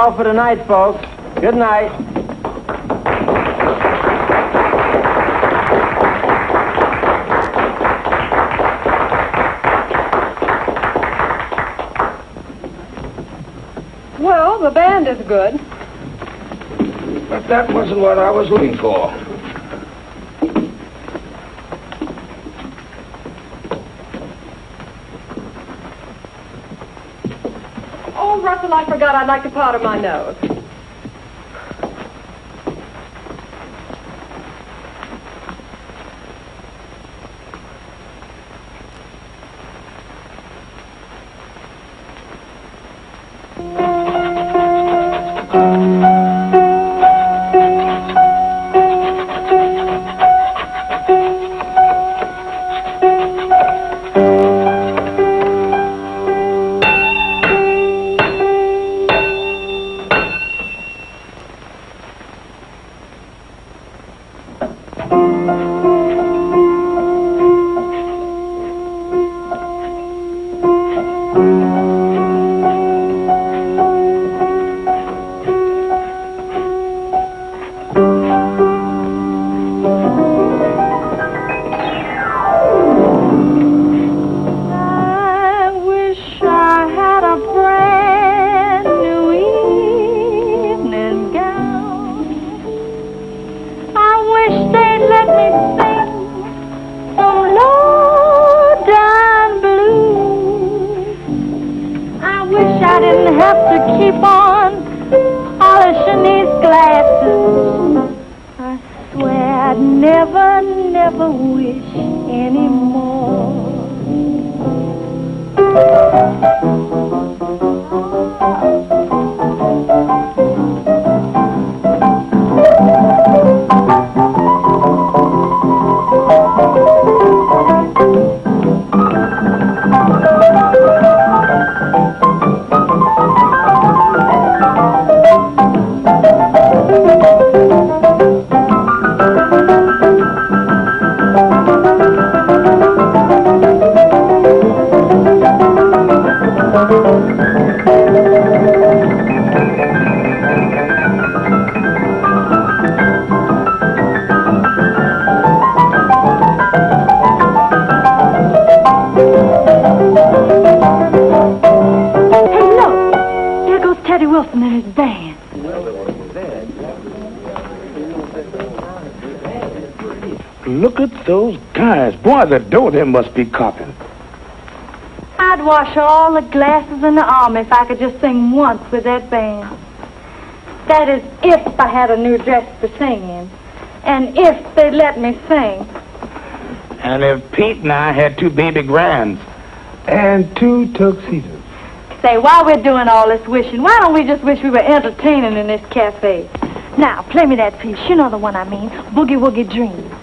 That's all for tonight, folks. Good night. Well, the band is good. But that wasn't what I was looking for. I forgot I'd like to powder my nose. Never, wish anymore. Look at those guys. Boy, the dough they must be copping. I'd wash all the glasses in the army if I could just sing once with that band. That is, if I had a new dress to sing in. And if they'd let me sing. And if Pete and I had two baby grands and two tuxedos. Say, while we're doing all this wishing, why don't we just wish we were entertaining in this cafe? Now, play me that piece. You know the one I mean. Boogie Woogie Dream.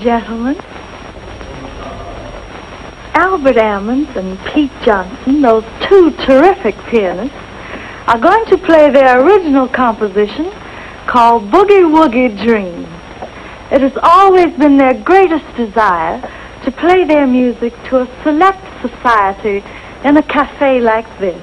gentlemen, Albert Ammons and Pete Johnson, those two terrific pianists, are going to play their original composition called Boogie Woogie Dream. It has always been their greatest desire to play their music to a select society in a cafe like this.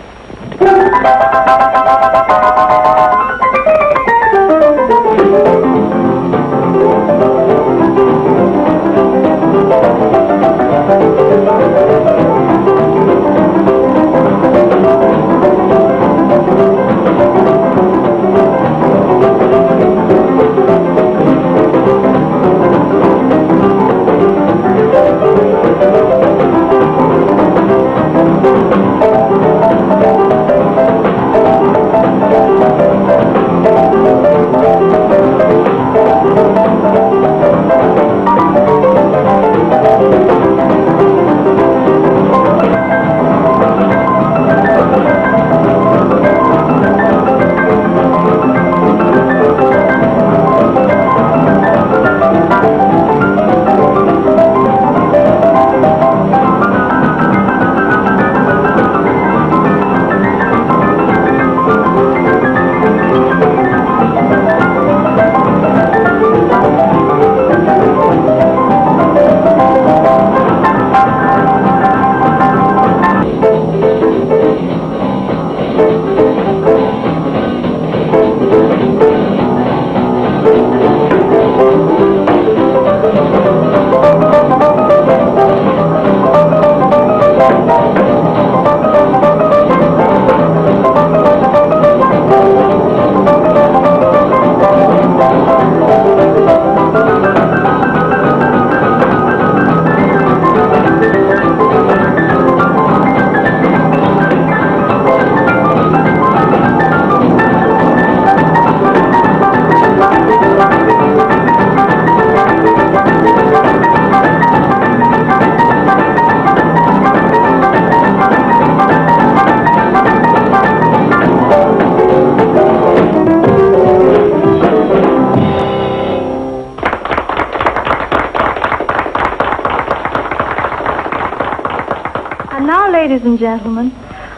Ladies and gentlemen,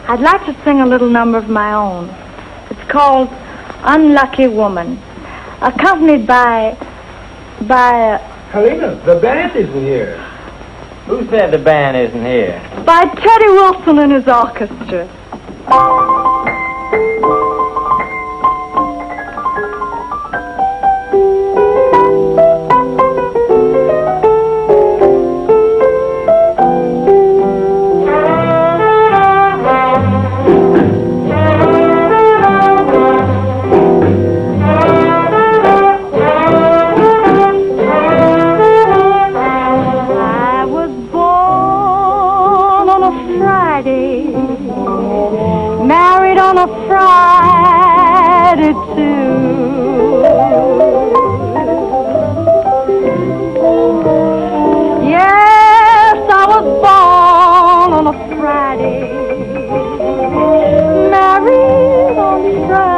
I'd like to sing a little number of my own. It's called Unlucky Woman, accompanied by, by, uh, Helena, the band isn't here. Who said the band isn't here? by Teddy Wilson and his orchestra. A Friday, married on a Friday too. Yes, I was born on a Friday, married on a Friday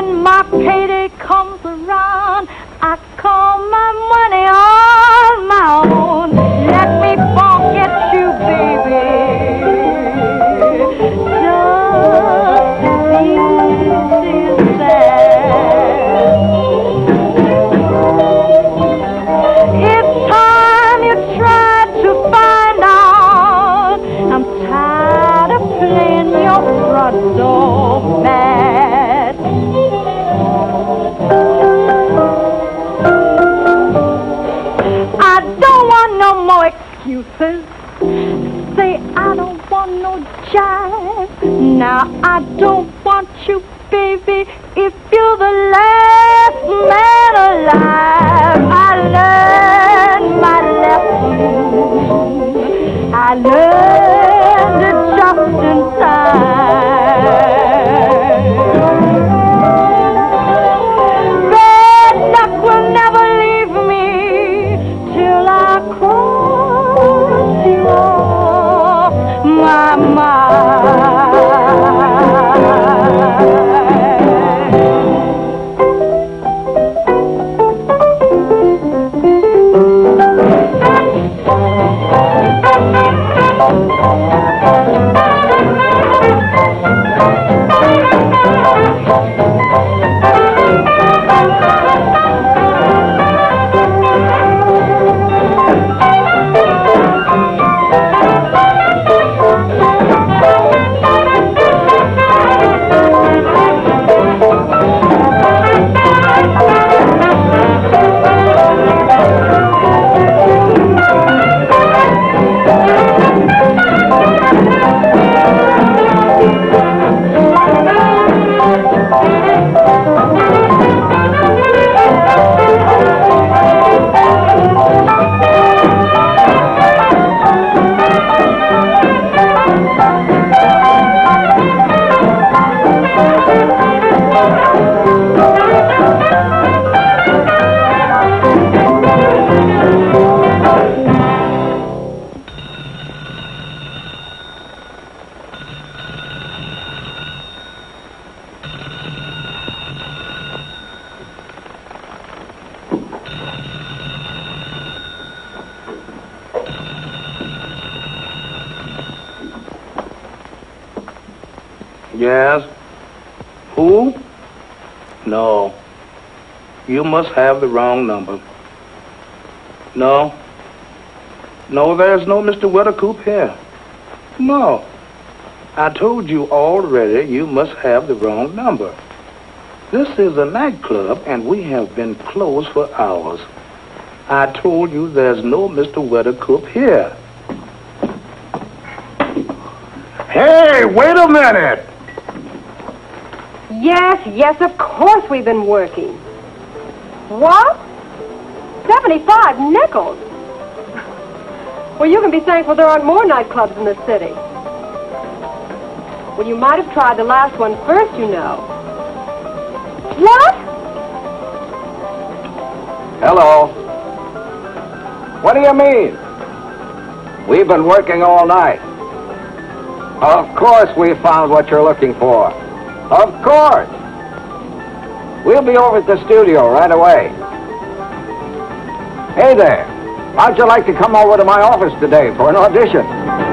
when my payday comes around, I call my money on Yes? Who? No. You must have the wrong number. No. No, there's no Mr. Weathercoop here. No. I told you already you must have the wrong number. This is a nightclub, and we have been closed for hours. I told you there's no Mr. Weathercoop here. Hey, wait a minute! Yes, yes, of course we've been working. What? 75 nickels? Well, you can be thankful there aren't more nightclubs in the city. Well, you might have tried the last one first, you know. What? Hello. What do you mean? We've been working all night. Of course we found what you're looking for. Of course. We'll be over at the studio right away. Hey there. How'd you like to come over to my office today for an audition?